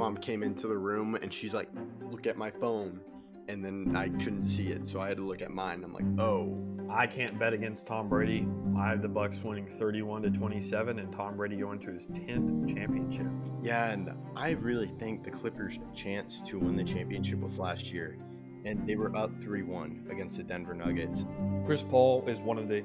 mom came into the room and she's like, "Look at my phone," and then I couldn't see it, so I had to look at mine. I'm like, "Oh." I can't bet against Tom Brady. I have the Bucs winning 31 to 27, and Tom Brady going to his 10th championship. Yeah, and I really think the Clippers' chance to win the championship was last year, and they were up 3-1 against the Denver Nuggets. Chris Paul is one of the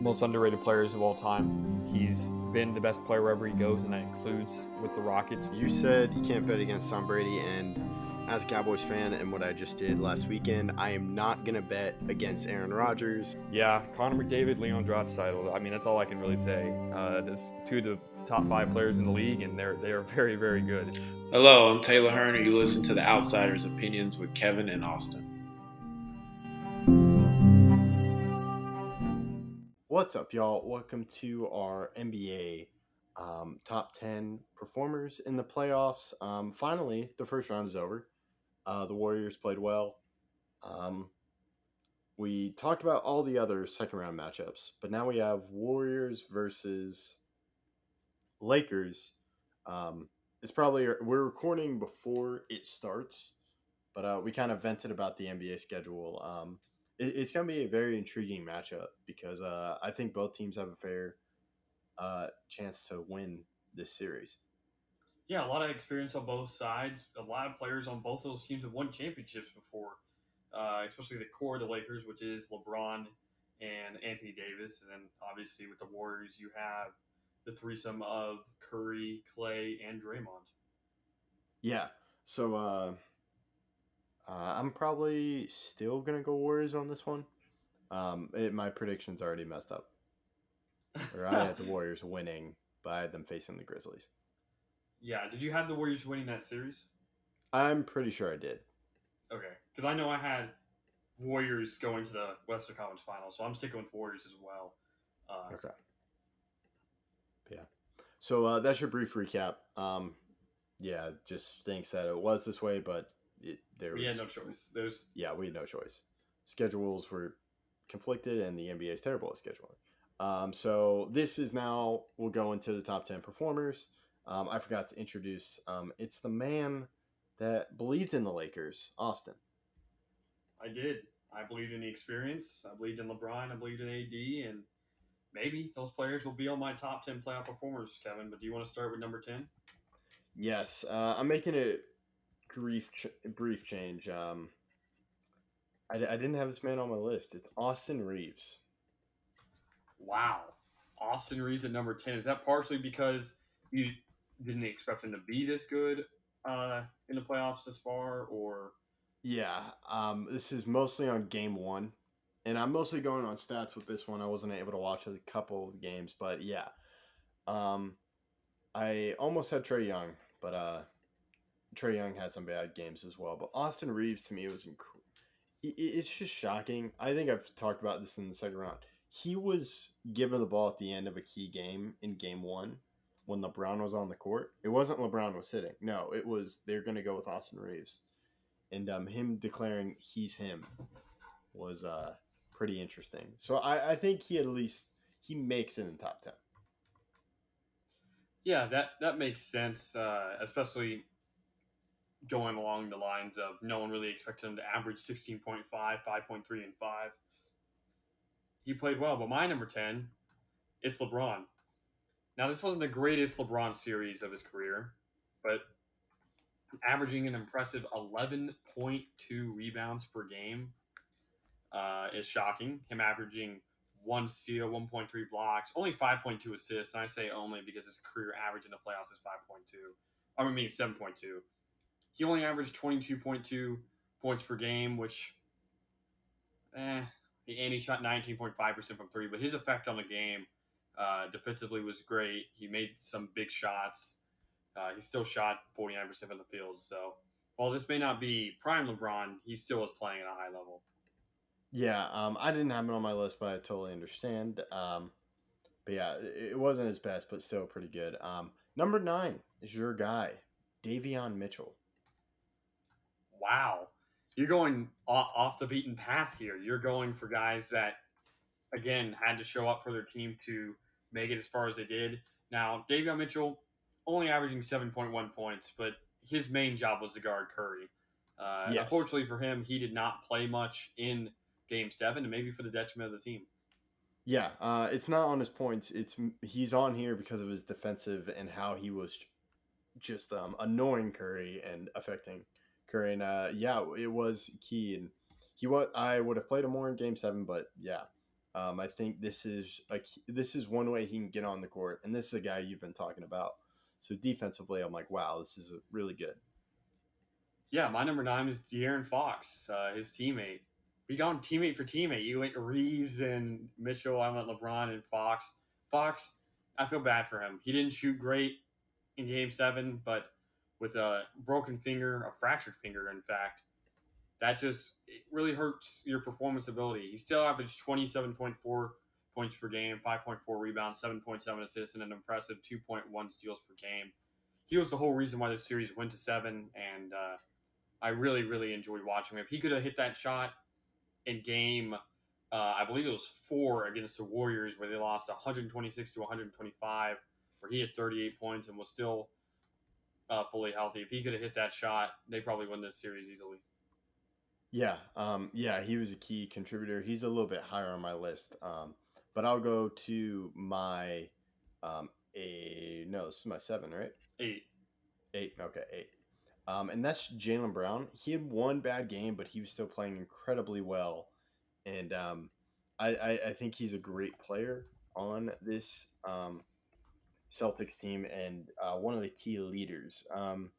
most underrated players of all time. He's been the best player wherever he goes, and that includes with the Rockets. You said you can't bet against Tom Brady, and as a Cowboys fan and what I just did last weekend, I am not going to bet against Aaron Rodgers. Yeah, Connor McDavid, Leon Draisaitl. I mean, that's all I can really say. Uh, there's two of the top five players in the league, and they're they are very, very good. Hello, I'm Taylor Hearn, and you listen to The Outsiders' Opinions with Kevin and Austin. What's up, y'all? Welcome to our NBA um, top 10 performers in the playoffs. Um, finally, the first round is over. Uh, the Warriors played well. Um, we talked about all the other second round matchups, but now we have Warriors versus Lakers. Um, it's probably we're recording before it starts, but uh, we kind of vented about the NBA schedule. It, it's going to be a very intriguing matchup because uh, I think both teams have a fair uh, chance to win this series. Yeah, a lot of experience on both sides. A lot of players on both of those teams have won championships before, uh, especially the core of the Lakers, which is LeBron and Anthony Davis. And then obviously with the Warriors, you have the threesome of Curry, Clay, and Draymond. Yeah. So uh, I'm probably still going to go Warriors on this one. Um, it, my prediction's already messed up. Or I had the Warriors winning, but I had them facing the Grizzlies. Yeah. Did you have the Warriors winning that series? I'm pretty sure I did. Okay. Because I know I had Warriors going to the Western Conference Finals, so I'm sticking with Warriors as well. Uh, Okay. Yeah. So uh, that's your brief recap. Um, yeah, just thinks that it was this way, but it, there was we had no choice. There's yeah, we had no choice. Schedules were conflicted, and the NBA is terrible at scheduling. Um, so this is now we'll go into the top ten performers. Um, I forgot to introduce. Um, it's the man that believed in the Lakers, Austin. I did. I believed in the experience. I believed in LeBron. I believed in AD, and maybe those players will be on my top ten playoff performers, Kevin. But do you want to start with number ten? Yes, uh, I'm making a brief ch- brief change. Um, I, I didn't have this man on my list. It's Austin Reaves. Wow, Austin Reaves at number ten. Is that partially because you didn't expect him to be this good uh, in the playoffs this far, or Yeah, um, this is mostly on game one, and I'm mostly going on stats with this one. I wasn't able to watch a couple of the games, but yeah, um, I almost had Trae Young, but uh, Trae Young had some bad games as well. But Austin Reaves to me was inc- it- it's just shocking. I think I've talked about this in the second round. He was given the ball at the end of a key game in game one when LeBron was on the court. It wasn't LeBron was sitting. No, it was they're going to go with Austin Reaves and um, him declaring he's him was uh, pretty interesting. So I, I think he at least he makes it in the top ten. yeah, that that makes sense, uh, especially going along the lines of no one really expected him to average 16.5, 5.3, and 5. He played well, but my number 10, it's LeBron. Now, this wasn't the greatest LeBron series of his career, but averaging an impressive 11.2 rebounds per game uh, is shocking. Him averaging one steal, 1.3 blocks, only 5.2 assists. And I say only because his career average in the playoffs is 5.2. I mean, 7.2. He only averaged 22.2 points per game, which, eh, and he shot 19.5% from three, but his effect on the game uh, defensively was great. He made some big shots. Uh, he still shot 49% from the field. So while this may not be prime LeBron, he still is playing at a high level. Yeah, um, I didn't have it on my list, but I totally understand. Um, but yeah, it wasn't his best, but still pretty good. Um, number nine is your guy, Davion Mitchell. Wow. You're going off, off the beaten path here. You're going for guys that, again, had to show up for their team to make it as far as they did. Now, Davion Mitchell only averaging 7.1 points, but his main job was to guard Curry. Uh, Yes. Unfortunately for him, he did not play much in Game Seven, and maybe for the detriment of the team. Yeah, uh, it's not on his points. It's he's on here because of his defensive and how he was just um, annoying Curry and affecting Curry. And uh, yeah, it was key. And he what I would have played him more in Game Seven, but yeah, um, I think this is a key, this is one way he can get on the court, and this is a guy you've been talking about. So defensively, I'm like, wow, this is really good. Yeah, my number nine is De'Aaron Fox, uh, his teammate. We gone teammate for teammate. You went Reaves and Mitchell. I went LeBron and Fox. Fox, I feel bad for him. He didn't shoot great in Game Seven, but with a broken finger, a fractured finger, in fact, that just really hurts your performance ability. He still averaged twenty seven point four points per game, five point four rebounds, seven point seven assists, and an impressive two point one steals per game. He was the whole reason why this series went to seven, and uh, I really, really enjoyed watching him. If he could have hit that shot in game, uh, I believe it was four against the Warriors, where they lost 126 to 125, where he had 38 points and was still uh, fully healthy. If he could have hit that shot, they probably win this series easily. Yeah, um, yeah, he was a key contributor. He's a little bit higher on my list, um, but I'll go to my um, a no, this is my seven, right? Eight. Eight. Okay, eight. Um, and that's Jaylen Brown. He had one bad game, but he was still playing incredibly well, and um, I, I, I think he's a great player on this um, Celtics team and uh, one of the key leaders. Um,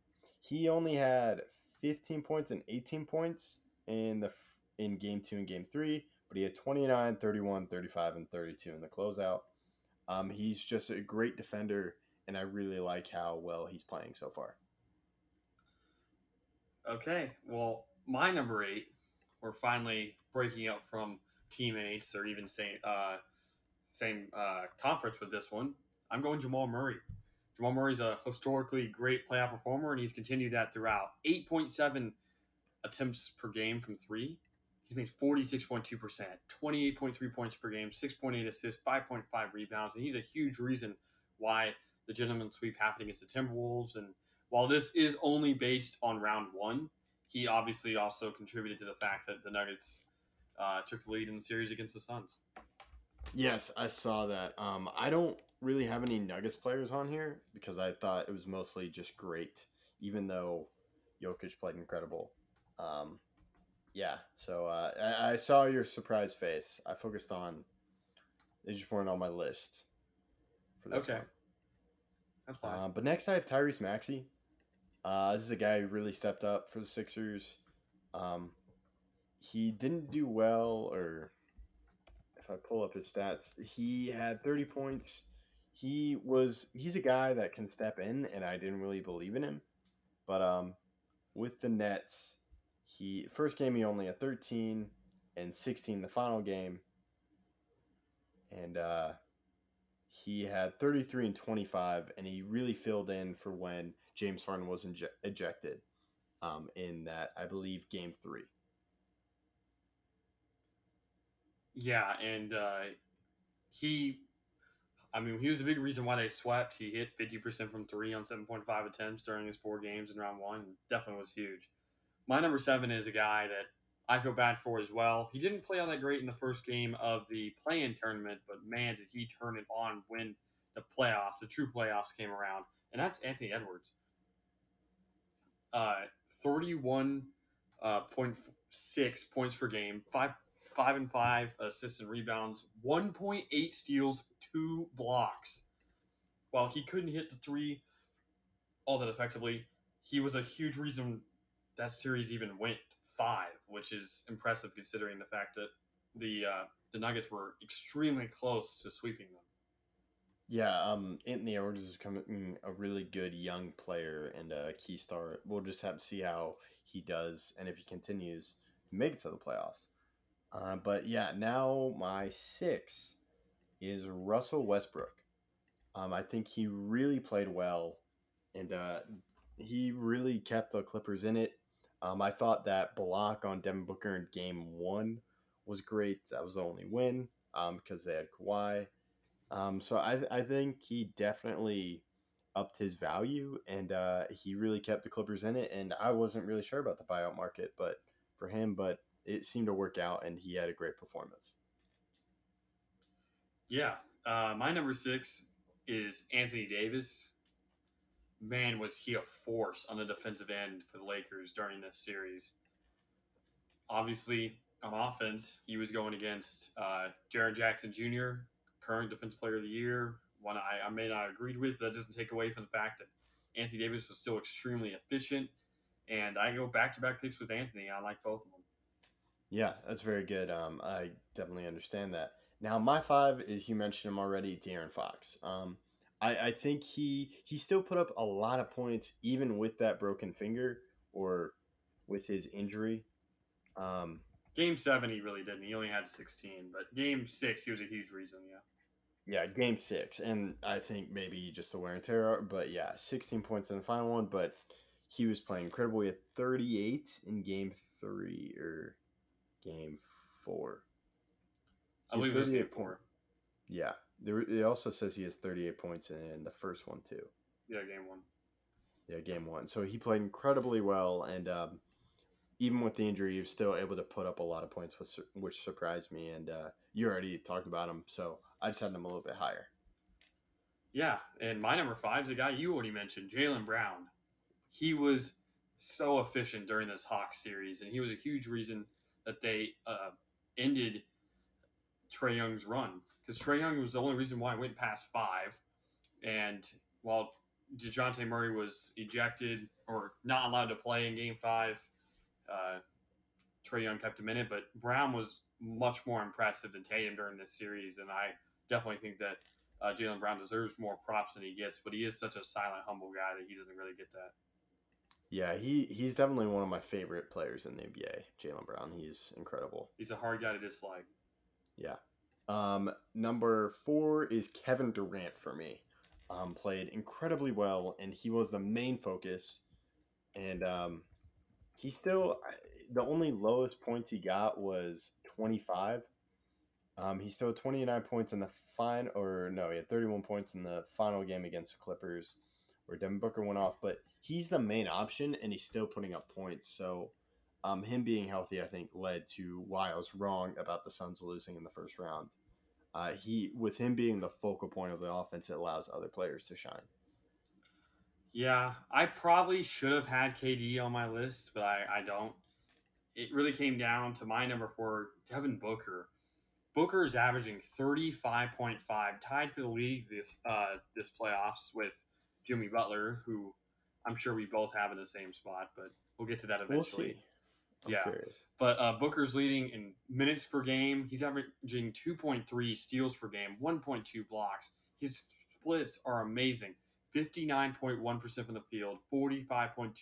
he only had 15 points and 18 points in the in game two and game three, but he had 29, 31, 35, and 32 in the closeout. Um, he's just a great defender, and I really like how well he's playing so far. Okay, well, my number eight, we're finally breaking up from teammates or even same uh, same uh, conference with this one. I'm going Jamal Murray. Jamal Murray's a historically great playoff performer, and he's continued that throughout. 8.7 attempts per game from three. He's made 46.2%, 28.3 points per game, 6.8 assists, 5.5 rebounds, and he's a huge reason why the gentleman sweep happened against the Timberwolves. And while this is only based on round one, he obviously also contributed to the fact that the Nuggets uh, took the lead in the series against the Suns. Yes, I saw that. Um, I don't really have any Nuggets players on here because I thought it was mostly just great, even though Jokic played incredible. Um, yeah, so uh, I, I saw your surprise face. I focused on they just weren't on my list for this Okay. one. That's fine. Uh, but next I have Tyrese Maxey. Uh, this is a guy who really stepped up for the Sixers. Um, he didn't do well, or if I pull up his stats, he had 30 points. He was he's a guy that can step in, and I didn't really believe in him. But um, with the Nets, he first game he only had 13 and 16 the final game, and uh, he had 33 and 25 and he really filled in for when james harden was inje- ejected um, in that i believe game three Yeah, and uh, he, I mean, he was a big reason why they swept. He hit 50% from three on 7.5 attempts during his four games in round one. Definitely was huge. My number seven is a guy that I feel bad for as well. He didn't play all that great in the first game of the play in tournament, but man, did he turn it on when the playoffs, the true playoffs came around. And that's Anthony Edwards. Uh, 31 uh, point points per game, five five and five assists and rebounds, one point eight steals, two blocks. While he couldn't hit the three all that effectively, he was a huge reason that series even went five, which is impressive considering the fact that the uh, the Nuggets were extremely close to sweeping them. yeah um, anthony edwards is becoming a really good young player and a key star we'll just have to see how he does and if he continues make it to the playoffs uh, but yeah now my six is russell westbrook um, i think he really played well and uh, he really kept the clippers in it Um, I thought that block on Devin Booker in game one was great. That was the only win um, because they had Kawhi. Um, so I, I think he definitely upped his value, and uh, he really kept the Clippers in it. And I wasn't really sure about the buyout market, but for him, but it seemed to work out, and he had a great performance. Yeah, uh, my number six is Anthony Davis. Man, was he a force on the defensive end for the Lakers during this series. Obviously, on offense, he was going against uh, Jaren Jackson Jr., current Defensive Player of the Year. One I, I may not have agreed with, but that doesn't take away from the fact that Anthony Davis was still extremely efficient. And I go back to back picks with Anthony. I like both of them. Yeah, that's very good. Um, I definitely understand that. Now, my five is you mentioned him already, De'Aaron Fox. Um, I, I think he he still put up a lot of points even with that broken finger or with his injury. Um, game seven, he really didn't. He only had 16, but game six, he was a huge reason. Yeah. Yeah, game six, and I think maybe just the wear and tear. But yeah, 16 points in the final one. But he was playing incredible. He had 38 in game three or game four. I believe it was game four. Yeah, there, it also says he has 38 points in the first one too. Yeah, game one. Yeah, game one. So he played incredibly well, and um, even with the injury, he was still able to put up a lot of points, which, which surprised me. And uh, you already talked about him, so I just had him a little bit higher. Yeah, and my number five is a guy you already mentioned, Jaylen Brown. He was so efficient during this Hawks series, and he was a huge reason that they uh, ended Trae Young's run because Trae Young was the only reason why it went past five. And while DeJounte Murray was ejected or not allowed to play in game five, uh, Trae Young kept him in it. But Brown was much more impressive than Tatum during this series. And I definitely think that uh, Jaylen Brown deserves more props than he gets. But he is such a silent, humble guy that he doesn't really get that. Yeah, he, he's definitely one of my favorite players in the NBA, Jaylen Brown. He's incredible. He's a hard guy to dislike. Yeah. Um, number four is Kevin Durant for me. Um, played incredibly well, and he was the main focus. And um, he still, the only lowest points he got was 25. Um, he still had 29 points in the final, or no, he had 31 points in the final game against the Clippers, where Devin Booker went off. But he's the main option, and he's still putting up points. So um, him being healthy, I think, led to why I was wrong about the Suns losing in the first round. Uh, he, with him being the focal point of the offense, it allows other players to shine. Yeah, I probably should have had KD on my list, but I, I don't. It really came down to my number four, Devin Booker. Booker is averaging 35.5, tied for the league this uh, this playoffs with Jimmy Butler, who I'm sure we both have in the same spot, but we'll get to that eventually. We'll yeah, curious. but uh, Booker's leading in minutes per game. He's averaging 2.3 steals per game, 1.2 blocks. His splits are amazing. 59.1% from the field, 45.2%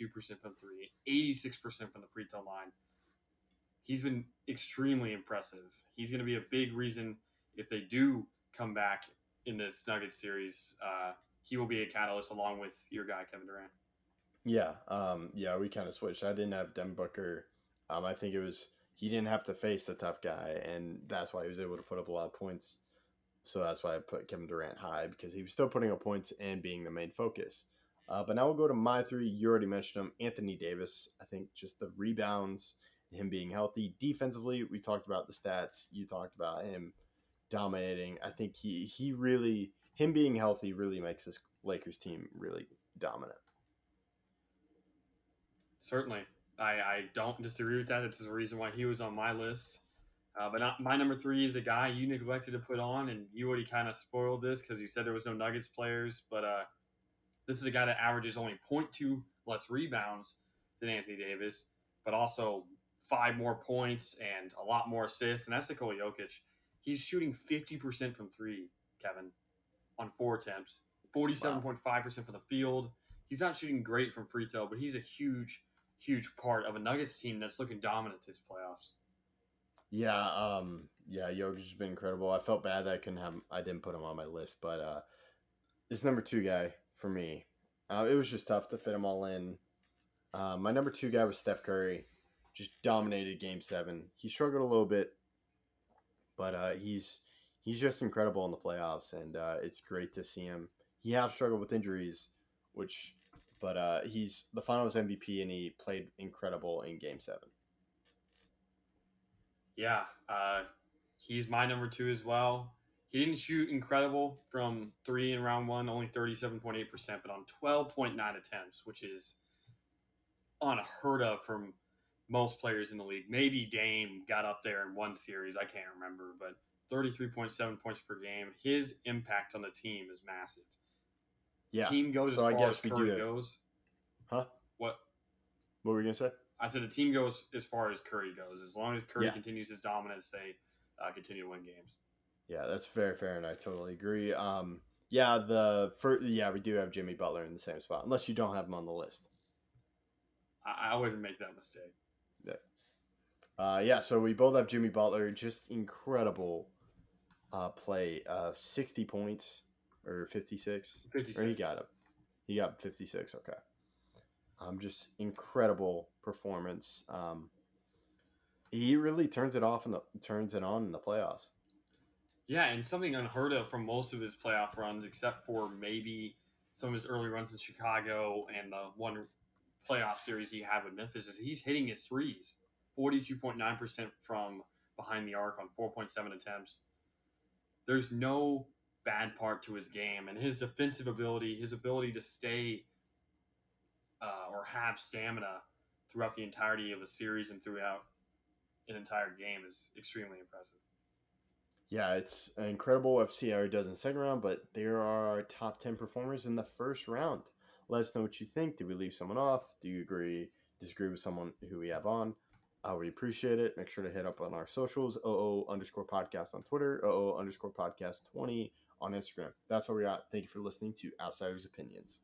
from three, 86% from the free throw line. He's been extremely impressive. He's going to be a big reason if they do come back in this Nuggets series. Uh, he will be a catalyst along with your guy, Kevin Durant. Yeah, um, yeah, we kind of switched. I didn't have Devin Booker. Um, I think it was he didn't have to face the tough guy, and that's why he was able to put up a lot of points. So that's why I put Kevin Durant high because he was still putting up points and being the main focus. Uh, but now we'll go to my three. You already mentioned him, Anthony Davis. I think just the rebounds, him being healthy. Defensively, we talked about the stats. You talked about him dominating. I think he he really him being healthy really makes this Lakers team really dominant. Certainly, I, I don't disagree with that. That's the reason why he was on my list. Uh, but not, my number three is a guy you neglected to put on, and you already kind of spoiled this because you said there was no Nuggets players. But uh, this is a guy that averages only 0.2 less rebounds than Anthony Davis, but also five more points and a lot more assists, and that's Nikola Jokic. He's shooting 50% from three, Kevin, on four attempts, 47.5% from the field. He's not shooting great from free throw, but he's a huge, huge part of a Nuggets team that's looking dominant this playoffs. Yeah, um, yeah, Jokic has been incredible. I felt bad that I couldn't have I didn't put him on my list, but uh, this number two guy for me, uh, it was just tough to fit them all in. Uh, my number two guy was Steph Curry, just dominated Game Seven. He struggled a little bit, but uh, he's he's just incredible in the playoffs, and uh, it's great to see him. He has struggled with injuries, which, but uh, he's the Finals MVP and he played incredible in Game Seven. Yeah, uh, he's my number two as well. He didn't shoot incredible from three in round one, only 37.8%, but on 12.9 attempts, which is unheard of from most players in the league. Maybe Dame got up there in one series, I can't remember, but 33.7 points per game. His impact on the team is massive. Yeah. Team goes So I as far guess as we do Curry have- goes. Huh? What? What were you gonna say? I said the team goes as far as Curry goes. As long as Curry Yeah. continues his dominance, they uh, continue to win games. Yeah, that's very fair, and I totally agree. Um, yeah, the first, yeah, we do have Jimmy Butler in the same spot, unless you don't have him on the list. I, I wouldn't make that mistake. Uh, yeah, so we both have Jimmy Butler, just incredible uh, play of sixty points or fifty six, 56. or he got it. He got fifty six. Okay, um, just incredible performance. Um, he really turns it off and turns it on in the playoffs. Yeah, and something unheard of from most of his playoff runs, except for maybe some of his early runs in Chicago and the one playoff series he had with Memphis, is he's hitting his threes. 42.9% from behind the arc on 4.7 attempts. There's no bad part to his game, and his defensive ability, his ability to stay uh, or have stamina throughout the entirety of a series and throughout an entire game is extremely impressive. Yeah, it's incredible what CR does in the second round, but there are top 10 performers in the first round. Let us know what you think. Did we leave someone off? Do you agree, disagree with someone who we have on? Uh, we appreciate it. Make sure to hit up on our socials, OO underscore podcast on Twitter, OO underscore podcast 20 on Instagram. That's where we're at. Thank you for listening to Outsiders Opinions.